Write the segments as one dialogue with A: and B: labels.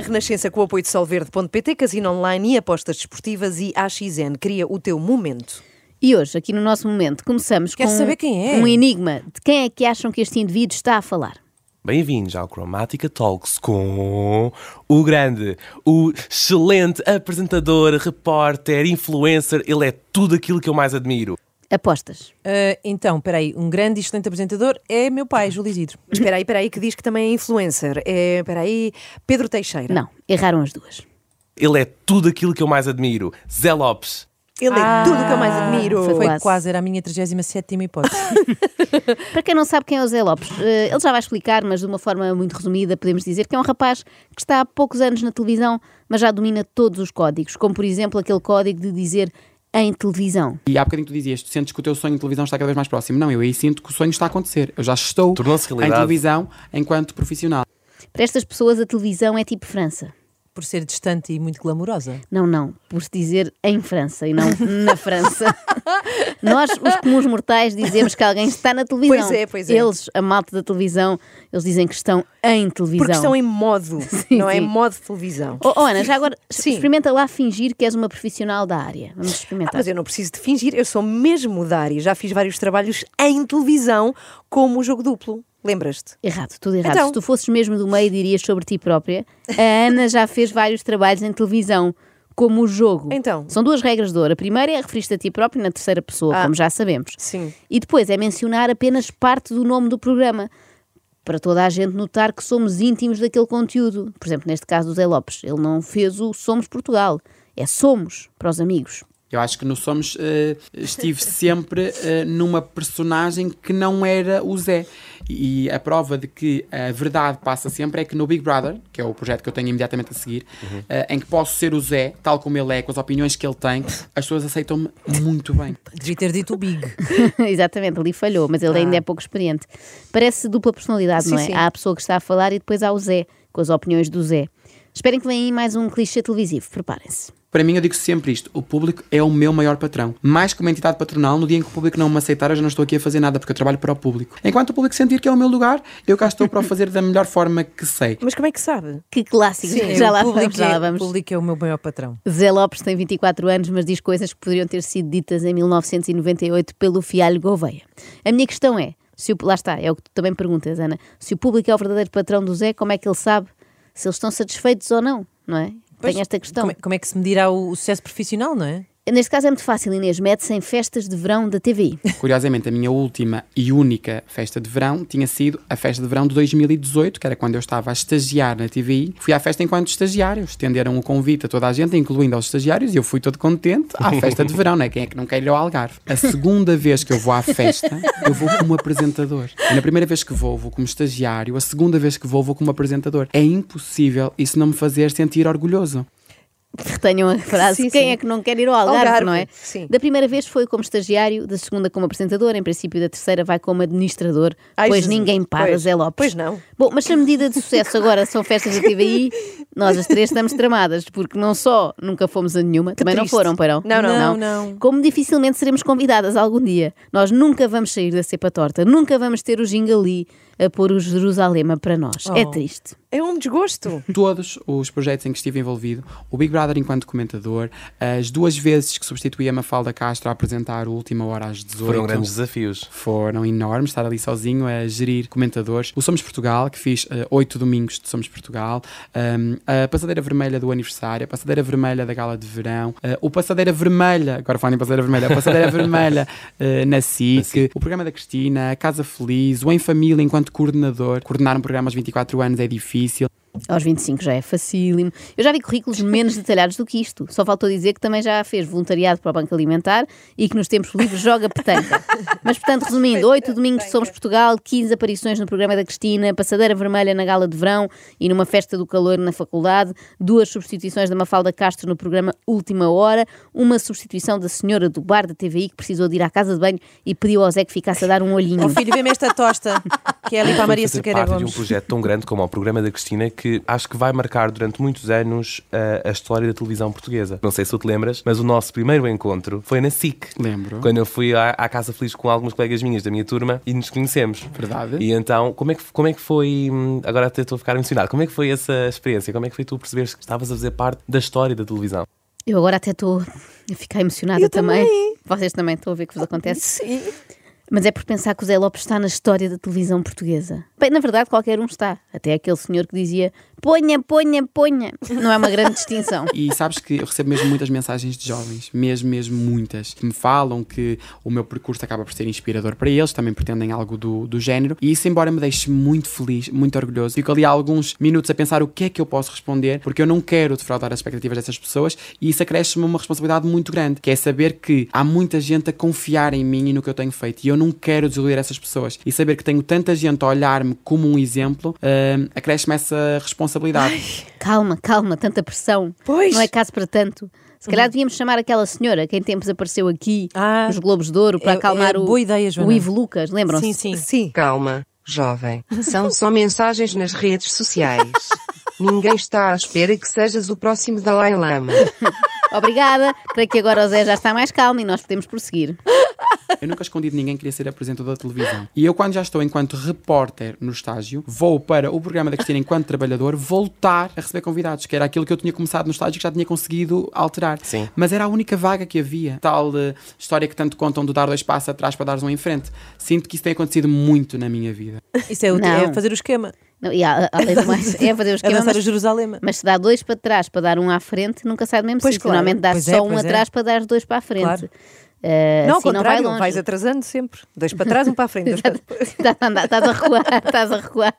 A: A Renascença com o apoio de Solverde.pt, Casino Online e apostas desportivas e AXN. Cria o teu momento.
B: E hoje, aqui no nosso momento, começamos
A: Quero
B: com
A: saber quem é.
B: um enigma. De quem é que acham que este indivíduo está a falar?
C: Bem-vindos ao Chromatica Talks com o grande, o excelente apresentador, repórter, influencer. Ele é tudo aquilo que eu mais admiro.
B: Apostas.
D: Ah, então, peraí, um grande e excelente apresentador é meu pai, Júlio Isidro.
A: Mas espera aí, espera aí, que diz que também é influencer. É, espera aí, Pedro Teixeira.
B: Não, erraram as duas.
C: Ele é tudo aquilo que eu mais admiro. Zé Lopes.
A: Ele é tudo que eu mais admiro.
B: foi
D: Foi
B: quase.
D: quase, era a minha 37 hipótese.
B: Para quem não sabe quem é o Zé Lopes, eh, ele já vai explicar, mas de uma forma muito resumida, podemos dizer que é um rapaz que está há poucos anos na televisão, mas já domina todos os códigos, como por exemplo aquele código de dizer em televisão.
E: E há bocadinho tu dizias, tu sentes que o teu sonho de televisão está cada vez mais próximo. Não, eu aí sinto que o sonho está a acontecer. Eu já estou
C: Tornou-se
E: em televisão enquanto profissional.
B: Para estas pessoas, a televisão é tipo França.
D: Por ser distante e muito glamourosa.
B: Não, não, por se dizer em França e não na França. Nós, os comuns mortais, dizemos que alguém está na televisão.
A: Pois é, pois é.
B: Eles, a malta da televisão, eles dizem que estão em televisão.
A: Porque estão em modo,
B: Sim,
A: não é?
B: sim.
A: Modo de televisão.
B: Oh, oh, Ana, já agora
A: Sim.
B: experimenta lá fingir que és uma profissional da área. Vamos experimentar.
A: Mas eu não preciso de fingir, eu sou mesmo da área. Já fiz vários trabalhos em televisão, como o jogo duplo. Lembras-te?
B: Errado, tudo errado.
A: Então.
B: Se tu fosses mesmo do meio, dirias sobre ti própria. A Ana já fez vários trabalhos em televisão, como o jogo.
A: Então.
B: São duas regras de ouro. A primeira é referir-te a ti próprio na terceira pessoa,
A: Ah.
B: como já sabemos.
A: Sim.
B: E depois é mencionar apenas parte do nome do programa. Para toda a gente notar que somos íntimos daquele conteúdo. Por exemplo, neste caso do Zé Lopes. Ele não fez o Somos Portugal. É Somos para os amigos.
E: Eu acho que no Somos eh, estive sempre eh, numa personagem que não era o Zé. E a prova de que a verdade passa sempre é que no Big Brother, que é o projeto que eu tenho imediatamente a seguir, eh, em que posso ser o Zé, tal como ele é, com as opiniões que ele tem, as pessoas aceitam-me muito bem.
D: Devia ter dito o Big.
B: Exatamente, ali falhou, mas ele ainda é pouco experiente. Parece dupla personalidade,
A: Sim,
B: não é?
A: sim.
B: Há a pessoa que está a falar e depois há o Zé, com as opiniões do Zé. Esperem que venha aí mais um clichê televisivo, preparem-se.
E: Para mim, eu digo sempre isto: o público é o meu maior patrão. Mais que uma entidade patronal, no dia em que o público não me aceitar, eu já não estou aqui a fazer nada, porque eu trabalho para o público. Enquanto o público sentir que é o meu lugar, eu cá estou para o fazer da melhor forma que sei.
A: Mas como é que sabe?
B: Que clássico,
D: Sim,
B: já
D: o
B: lá
D: público
B: vamos, já lá
D: é- O
B: vamos.
D: público é o meu maior patrão.
B: Zé Lopes tem 24 anos, mas diz coisas que poderiam ter sido ditas em 1998 pelo Fialho Gouveia. A minha questão é, se o, lá está, é o que tu também perguntas, Ana, se o público é o verdadeiro patrão do Zé, como é que ele sabe se eles estão satisfeitos ou não, não é?
D: Pois,
B: Tem esta questão.
D: Como é, como é que se medirá o, o sucesso profissional, não é?
B: Neste caso é muito fácil, Inês, mete-se em festas de verão da TVI.
E: Curiosamente, a minha última e única festa de verão tinha sido a festa de verão de 2018, que era quando eu estava a estagiar na TVI. Fui à festa enquanto estagiário, estenderam o convite a toda a gente, incluindo aos estagiários, e eu fui todo contente à festa de verão, né? Quem é que não quer ir ao Algarve? A segunda vez que eu vou à festa, eu vou como apresentador. E na primeira vez que vou, vou como estagiário, a segunda vez que vou, vou como apresentador. É impossível isso não me fazer sentir orgulhoso.
B: Retenham a frase,
A: Sim,
B: quem
A: sim.
B: é que não quer ir ao Algarve,
A: Algarve,
B: não é?
A: sim.
B: Da primeira vez foi como estagiário, da segunda como apresentador, em princípio da terceira vai como administrador,
A: Ai,
B: pois
A: Jesus.
B: ninguém para
A: Pois,
B: Zé Lopes.
A: pois não.
B: Bom, mas se a medida de sucesso agora são festas da TVI, nós as três estamos tramadas, porque não só nunca fomos a nenhuma, também não
A: triste.
B: foram, poirão.
A: Não, não.
D: Não, não.
B: Como dificilmente seremos convidadas algum dia. Nós nunca vamos sair da cepa torta, nunca vamos ter o Gingali a pôr o Jerusalema para nós. É
D: Oh.
B: triste.
A: É um desgosto.
E: todos os projetos em que estive envolvido, o Big Brother enquanto comentador, as duas vezes que substituí a Mafalda Castro a apresentar o Última Hora às 18.
C: Foram grandes desafios.
E: Foram enormes, estar ali sozinho a gerir comentadores. O Somos Portugal, que fiz eh, oito domingos de Somos Portugal. Um, a Passadeira Vermelha do aniversário, a Passadeira Vermelha da Gala de Verão, eh, o Passadeira Vermelha, agora falando em Passadeira Vermelha, a Passadeira Vermelha eh, na SIC, o programa da Cristina, a Casa Feliz, o Em Família enquanto coordenador. Coordenar um programa aos 24 anos é difícil.
B: Aos 25 já é facílimo. Eu já vi currículos menos detalhados do que isto. Só faltou dizer que também já fez voluntariado para o Banco Alimentar e que nos tempos livres joga petanca. Mas, portanto, resumindo, 8 domingos de Somos Portugal, 15 aparições no programa da Cristina, passadeira vermelha na gala de verão e numa festa do calor na faculdade, duas substituições da Mafalda Castro no programa Última Hora, uma substituição da senhora do bar da TVI que precisou de ir à casa de banho e pediu ao Zé que ficasse a dar um olhinho.
D: Ó filho, vê-me esta tosta, que é ali para a Maria Cerqueira
C: parte de um
D: Gomes.
C: projeto tão grande como o programa da Cristina que acho que vai marcar durante muitos anos a, a história da televisão portuguesa. Não sei se tu te lembras, mas o nosso primeiro encontro foi na SIC.
E: Lembro.
C: Quando eu fui à, à Casa Feliz com algumas colegas minhas da minha turma e nos conhecemos.
E: Verdade.
C: E então, como é que, como é que foi. hum, Agora até estou a ficar emocionado. Como é que foi essa experiência? Como é que foi tu perceberes que estavas a fazer parte da história da televisão?
B: Eu agora até estou a ficar emocionada
A: Eu
B: também.
A: também.
B: Vocês também estão a ver o que vos acontece.
A: Sim.
B: Mas é por pensar que o Zé Lopes está na história da televisão portuguesa. Bem, na verdade, qualquer um está. Até aquele senhor que dizia ponha, ponha, ponha. Não é uma grande distinção.
E: E sabes que eu recebo mesmo muitas mensagens de jovens, mesmo, mesmo muitas, que me falam que o meu percurso acaba por ser inspirador para eles, também pretendem algo do, do género. E isso, embora me deixe muito feliz, muito orgulhoso, fico ali há alguns minutos a pensar o que é que eu posso responder, porque eu não quero defraudar as expectativas dessas pessoas e isso acresce-me uma responsabilidade muito grande, que é saber que há muita gente a confiar em mim e no que eu tenho feito. E eu não quero desiludir essas pessoas. E saber que tenho tanta gente a olhar-me como um exemplo, hum, acresce-me essa responsabilidade.
B: Calma, calma, tanta pressão.
A: Pois.
B: Não é caso para tanto. Se calhar devíamos chamar aquela senhora que em tempos apareceu aqui
D: Ah.
B: nos Globos de Ouro para
D: É-
B: acalmar
D: é
B: o,
D: boa ideia,
B: o Ivo Lucas. Lembram-se?
D: Sim, sim.
A: Sim.
F: Calma, jovem. São só mensagens nas redes sociais. Ninguém está à espera que sejas o próximo Dalai Lama.
B: Obrigada. Creio que agora o Zé já está mais calmo e nós podemos prosseguir.
E: Eu nunca escondi de ninguém que queria ser apresentador de televisão. E eu, quando já estou enquanto repórter no estágio, vou para o programa da Cristina enquanto trabalhador voltar a receber convidados, que era aquilo que eu tinha começado no estágio e que já tinha conseguido alterar.
C: Sim.
E: Mas era a única vaga que havia. Tal eh, história que tanto contam do dar dois passos atrás para dares um em frente. Sinto que isso tem acontecido muito na minha vida.
D: Isso é, o, é fazer o esquema.
B: Não, e a- além do mais, é fazer o
D: É
B: esquema,
D: a
B: mas,
D: Jerusalém.
B: mas se dá dois para trás para dar um à frente, nunca sai do mesmo
A: Pois,
B: sítio.
A: claro.
B: Normalmente dá
D: Pois é,
B: só um
D: pois é.
B: atrás para dar dois para a frente.
D: Claro.
B: Eh,
A: Não, ao
B: assim não vai
A: contrário, vais atrasando sempre. Dois para trás, um para a frente. dois para...
B: Estás a andar, estás a recuar, estás a recuar.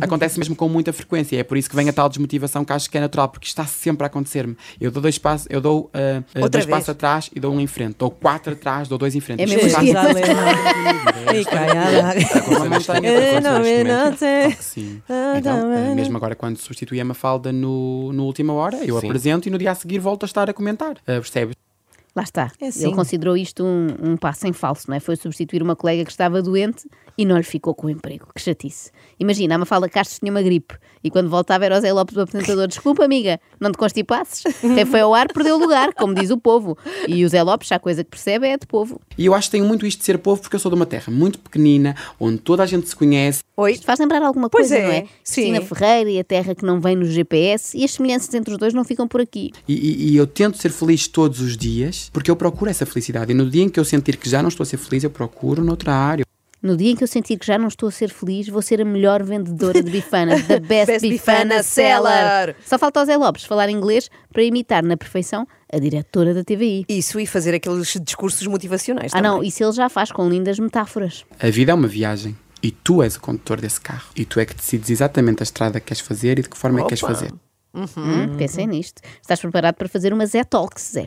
E: Acontece mesmo com muita frequência. É por isso que vem a tal desmotivação que acho que é natural, porque isto está sempre a acontecer-me. Eu dou dois passos, eu dou
A: Outra
E: dois passos atrás e dou um em frente. Dou quatro atrás, dou dois em frente.
B: É mesmo
E: está
B: esquema.
E: sempre
D: Jerusalém. E cai a lágrima.
E: Uma montanha
D: Eu
E: de
D: não
E: coisas
D: me
E: neste momento.
D: notei.
E: Claro que Sim. Então, eh, mesmo agora, quando substituí a Mafalda no, no última hora, eu
C: Sim.
E: apresento e no dia a seguir volto a estar a comentar. Eh, percebes?
B: Lá está.
D: É assim.
B: Ele considerou isto um, um passo em falso, não é? Foi substituir uma colega que estava doente e não lhe ficou com o emprego. Que chatice. Imagina, a Mafalda Castro tinha uma gripe e quando voltava era o Zé Lopes o apresentador. Desculpa, amiga, não te constipasses. Quem foi ao ar perdeu o lugar, como diz o povo. E o Zé Lopes, já a coisa que percebe é de povo.
E: E eu acho que tenho muito isto de ser povo porque eu sou de uma terra muito pequenina, onde toda a gente se conhece.
A: Oi.
B: Isto faz lembrar alguma
A: Pois
B: coisa,
A: é,
B: não é?
A: sim.
B: Cristina Ferreira e a terra que não vem no GPS e as semelhanças entre os dois não ficam por aqui.
E: E, e- e eu tento ser feliz todos os dias porque eu procuro essa felicidade. E no dia em que eu sentir que já não estou a ser feliz, eu procuro noutra área.
B: No dia em que eu sentir que já não estou a ser feliz, vou ser a melhor vendedora de bifanas, da Best,
A: Best
B: Bifana
A: Bifana
B: Seller. Só falta ao Zé Lopes falar inglês para imitar na perfeição a diretora da TVI.
A: Isso e fazer aqueles discursos motivacionais.
B: Ah não,
A: também.
B: isso ele já faz com lindas metáforas.
E: A vida é uma viagem. E tu és o condutor desse carro. E tu é que decides exatamente a estrada que queres fazer e de que forma é que queres
A: Opa.
E: Fazer.
B: Hum, pensem nisto. Estás preparado para fazer uma Zé Talks, Zé.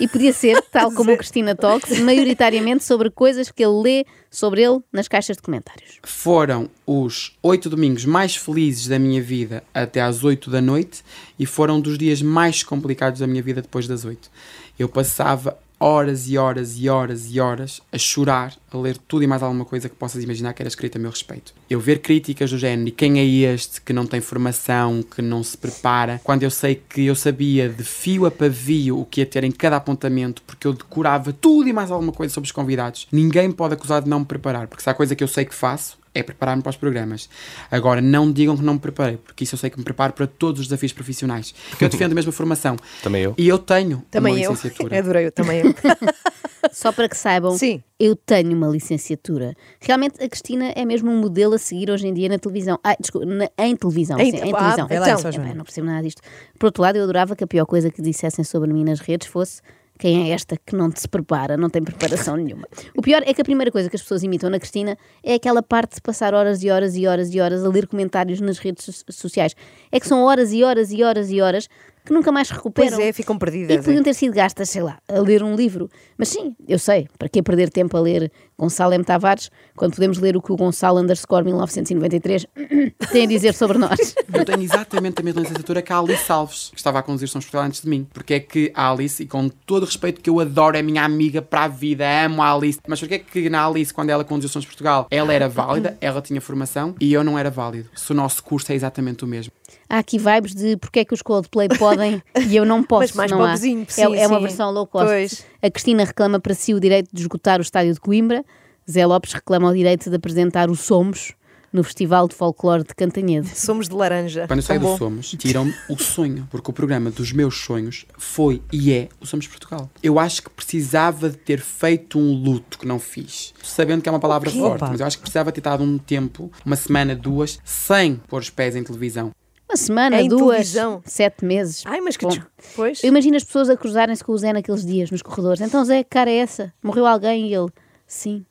B: E podia ser, tal como o Cristina Talks, maioritariamente sobre coisas que ele lê sobre ele nas caixas de comentários.
E: Foram os oito domingos mais felizes da minha vida até às oito da noite e foram dos dias mais complicados da minha vida depois das oito. Eu passava horas e horas e horas e horas a chorar, a ler tudo e mais alguma coisa que possas imaginar que era escrita a meu respeito. Eu ver críticas do género, e quem é este que não tem formação, que não se prepara, quando eu sei que eu sabia de fio a pavio o que ia ter em cada apontamento, porque eu decorava tudo e mais alguma coisa sobre os convidados, ninguém me pode acusar de não me preparar, porque se há coisa que eu sei que faço, é preparar-me para os programas. Agora, não digam que não me preparei, porque isso eu sei que me preparo para todos os desafios profissionais. Porque eu defendo a mesma formação.
C: Também eu.
E: E eu tenho
A: Também
E: uma
A: eu.
E: licenciatura.
A: Adorei, eu também eu.
B: Só para que saibam,
A: Sim.
B: eu tenho uma licenciatura. Realmente a Cristina é mesmo um modelo a seguir hoje em dia na televisão. Ah, desculpa, na- em televisão.
A: Em
B: sim, em
A: ah,
B: televisão. Epá,
D: Joana.
B: não percebo nada disto. Por outro lado, eu adorava que a pior coisa que dissessem sobre mim nas redes fosse quem é esta que não se prepara, não tem preparação nenhuma. O pior é que a primeira coisa que as pessoas imitam na Cristina é aquela parte de passar horas e horas e horas e horas a ler comentários nas redes so- sociais. É que são horas e horas e horas e horas que nunca mais se recuperam.
A: Pois é, ficam
B: E
A: perdidas.
B: que podiam
A: é.
B: ter sido gastas, sei lá, a ler um livro. Mas sim, eu sei, para que perder tempo a ler Gonçalo M. Tavares quando podemos ler o que o Gonçalo underscore 1993 tem a dizer sobre nós?
E: Eu tenho exatamente a mesma licenciatura que a Alice Alves, que estava a conduzir São Portugal antes de mim. Porque é que a Alice, e com todo o respeito que eu adoro, é minha amiga para a vida, amo a Alice. Mas porque é que na Alice, quando ela conduziu São Portugal, ela era válida, ela tinha formação e eu não era válido? Se o nosso curso é exatamente o mesmo.
B: Há aqui vibes de porque é que os Coldplay podem e eu não posso.
A: Mas mais
B: não há.
A: pobrezinho,
B: é,
A: sim,
B: é uma
A: sim.
B: versão low cost.
A: Pois.
B: A Cristina reclama para si o direito de esgotar o estádio de Coimbra. Zé Lopes reclama o direito de apresentar o Somos no Festival de Folclore de Cantanhede.
A: Somos de laranja.
E: Quando eu saio
A: Tão
E: do. Somos, tiram-me o sonho. Porque o programa dos meus sonhos foi e é o Somos Portugal. Eu acho que precisava de ter feito um luto que não fiz. Sabendo que é uma palavra forte,
D: Opa.
E: mas eu acho que precisava ter estado um tempo, uma semana, duas, sem pôr os pés em televisão.
B: Uma semana,
A: Em
B: duas,
A: televisão.
B: sete meses.
A: Ai, mas que.
B: Bom,
A: des- Pois.
B: Eu imagino as pessoas a cruzarem-se com o Zé naqueles dias, nos corredores. Então, Zé, que cara é essa? Morreu alguém? E ele, sim,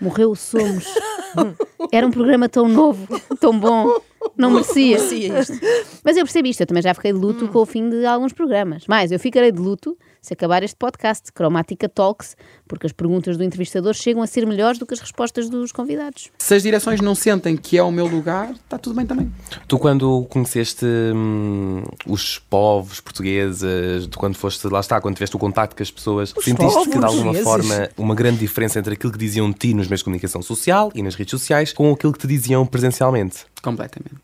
B: morreu o Somos. Era um programa tão novo, tão bom, não merecia. Mas eu percebi isto, eu também já fiquei de luto com o fim de alguns programas. Mas eu ficarei de luto se acabar este podcast, Cromática Talks, porque as perguntas do entrevistador chegam a ser melhores do que as respostas dos convidados.
E: Se as direções não sentem que é o meu lugar, está tudo bem também.
C: Tu, quando conheceste hum, os povos portugueses, tu quando foste, lá está, quando tiveste o contacto com as pessoas, sentiste que de
D: povos
C: alguma forma uma grande diferença entre aquilo que diziam de ti nos meios de comunicação social e nas redes sociais com aquilo que te diziam presencialmente?
E: Completamente.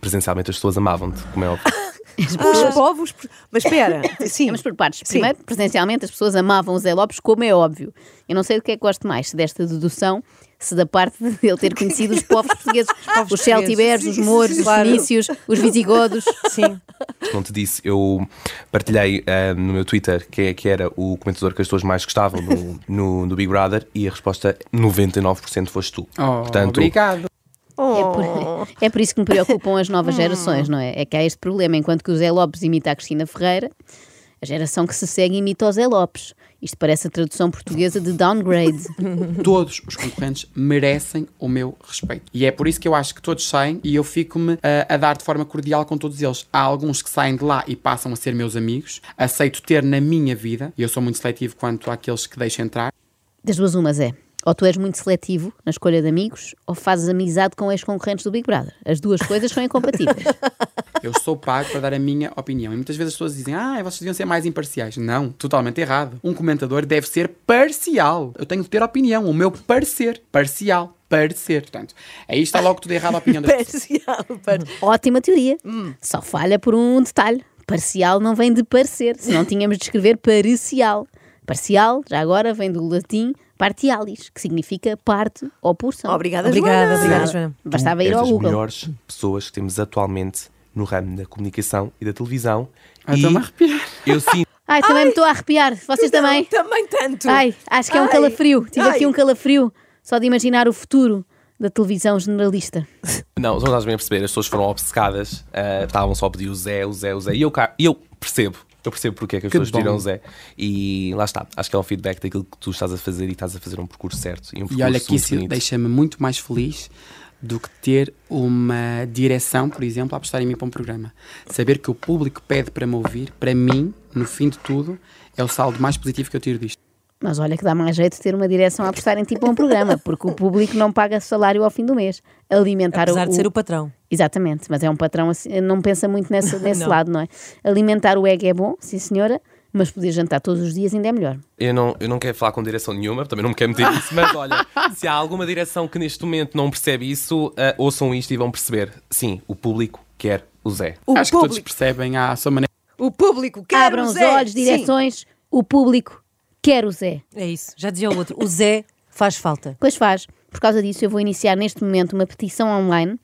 C: Presencialmente as pessoas amavam-te, como é óbvio.
A: Os povos. Mas espera. Sim.
B: Vamos por partes.
A: Sim.
B: Primeiro, presencialmente, as pessoas amavam o Zé Lopes, como é óbvio. Eu não sei do que é que gosto mais, se desta dedução, se da parte de ele ter conhecido os povos portugueses, os,
D: povos
B: celtibérs,
D: portugueses.
B: os mouros, os
D: Claro.
B: fenícios, os visigodos.
D: Sim.
C: Não te disse, eu partilhei ah, no meu Twitter que, é- que era o comentador que as pessoas mais gostavam no, no, no Big Brother e a resposta 99% foste tu.
E: Oh,
C: Portanto,
E: obrigado.
B: É por, é por isso que me preocupam as novas gerações, não é? É que há este problema. Enquanto que o Zé Lopes imita a Cristina Ferreira, a geração que se segue imita o Zé Lopes. Isto parece a tradução portuguesa de downgrade.
E: Todos os concorrentes merecem o meu respeito. E é por isso que eu acho que todos saem e eu fico-me a, a dar de forma cordial com todos eles. Há alguns que saem de lá e passam a ser meus amigos. Aceito ter na minha vida, e eu sou muito seletivo quanto àqueles que deixo entrar.
B: Das duas, umas é. Ou tu és muito seletivo na escolha de amigos, ou fazes amizade com ex-concorrentes do Big Brother. As duas coisas são incompatíveis.
E: Eu sou pago para dar a minha opinião. E muitas vezes as pessoas dizem, ah, vocês deviam ser mais imparciais. Não, totalmente errado. Um comentador deve ser parcial. Eu tenho de ter opinião, o meu parecer. Parcial. Parecer. Portanto, aí está logo tudo errado a opinião das pessoas.
A: Parcial, par-
B: Ótima teoria. Só falha por um detalhe. Parcial não vem de parecer, senão tínhamos de escrever parcial. Parcial, já agora, vem do latim partialis, que significa parte ou porção.
A: Obrigada,
D: Obrigada,
A: Joana.
D: obrigada, Joana.
B: Bastava ir
C: és
B: ao
C: das
B: Google.
C: melhores pessoas que temos atualmente no ramo da comunicação e da televisão.
E: Ah,
C: e
E: estou-me a arrepiar.
C: eu sinto
B: Ai, também me estou a arrepiar. Vocês
A: Não,
B: também?
A: Também tanto.
B: Ai, acho que é um
A: Ai,
B: calafrio. Tive
A: ai.
B: aqui um calafrio só de imaginar o futuro da televisão generalista.
C: Não, não estás bem a perceber, as pessoas foram obcecadas, ah, estavam só a pedir o Zé, o Zé, o Zé. E eu, cá- e eu percebo, eu percebo porque é que as
E: Que
C: pessoas
E: bom.
C: pediram o Zé. E lá está, acho que é um feedback daquilo que tu estás a fazer e estás a fazer um percurso certo. E, um
E: E
C: percurso
E: olha que isso deixa-me muito mais feliz do que ter uma direção, por exemplo, a apostar em mim para um programa. Saber que o público pede para me ouvir, para mim, no fim de tudo, é o saldo mais positivo que eu tiro disto.
B: Mas olha que dá mais jeito de ter uma direção a apostar em tipo um programa, porque o público não paga salário ao fim do mês. Alimentar
D: Apesar
B: o,
D: de ser o patrão.
B: Exatamente, mas é um patrão assim, não pensa muito nesse, nesse
D: Não.
B: lado, não é? Alimentar o ego é bom, sim senhora, mas poder jantar todos os dias ainda é melhor.
C: Eu não, eu não quero falar com direção nenhuma, também não me quero meter nisso, mas olha, se há alguma direção que neste momento não percebe isso, ah, ouçam isto e vão perceber. Sim, o público quer o Zé.
A: O
E: Acho que todos
A: público,
E: percebem à sua maneira.
A: o público quer
B: Abram
A: o
B: os
A: Zé.
B: olhos,
A: Sim.
B: direções, o público quer o Zé.
D: É isso. Já dizia o outro. O Zé faz falta.
B: Pois faz. Por causa disso, eu vou iniciar neste momento uma petição online.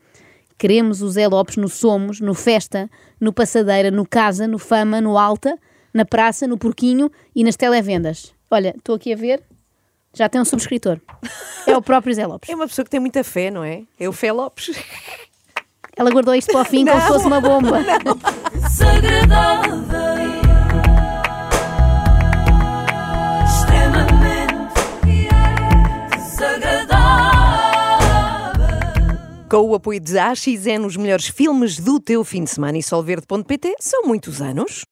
B: Queremos o Zé Lopes no Somos, no Festa, no Passadeira, no Casa, no Fama, no Alta, na Praça, no Porquinho e nas televendas. Olha, estou aqui a ver, já tem um subscritor. É o próprio Zé Lopes.
A: É uma pessoa que tem muita fé, não é? É o Fé Lopes.
B: Ela guardou isto para o fim como se fosse uma bomba.
G: desagradável,
A: Com o apoio de AXN, os melhores filmes do teu fim de semana e solverde.pt são muitos anos.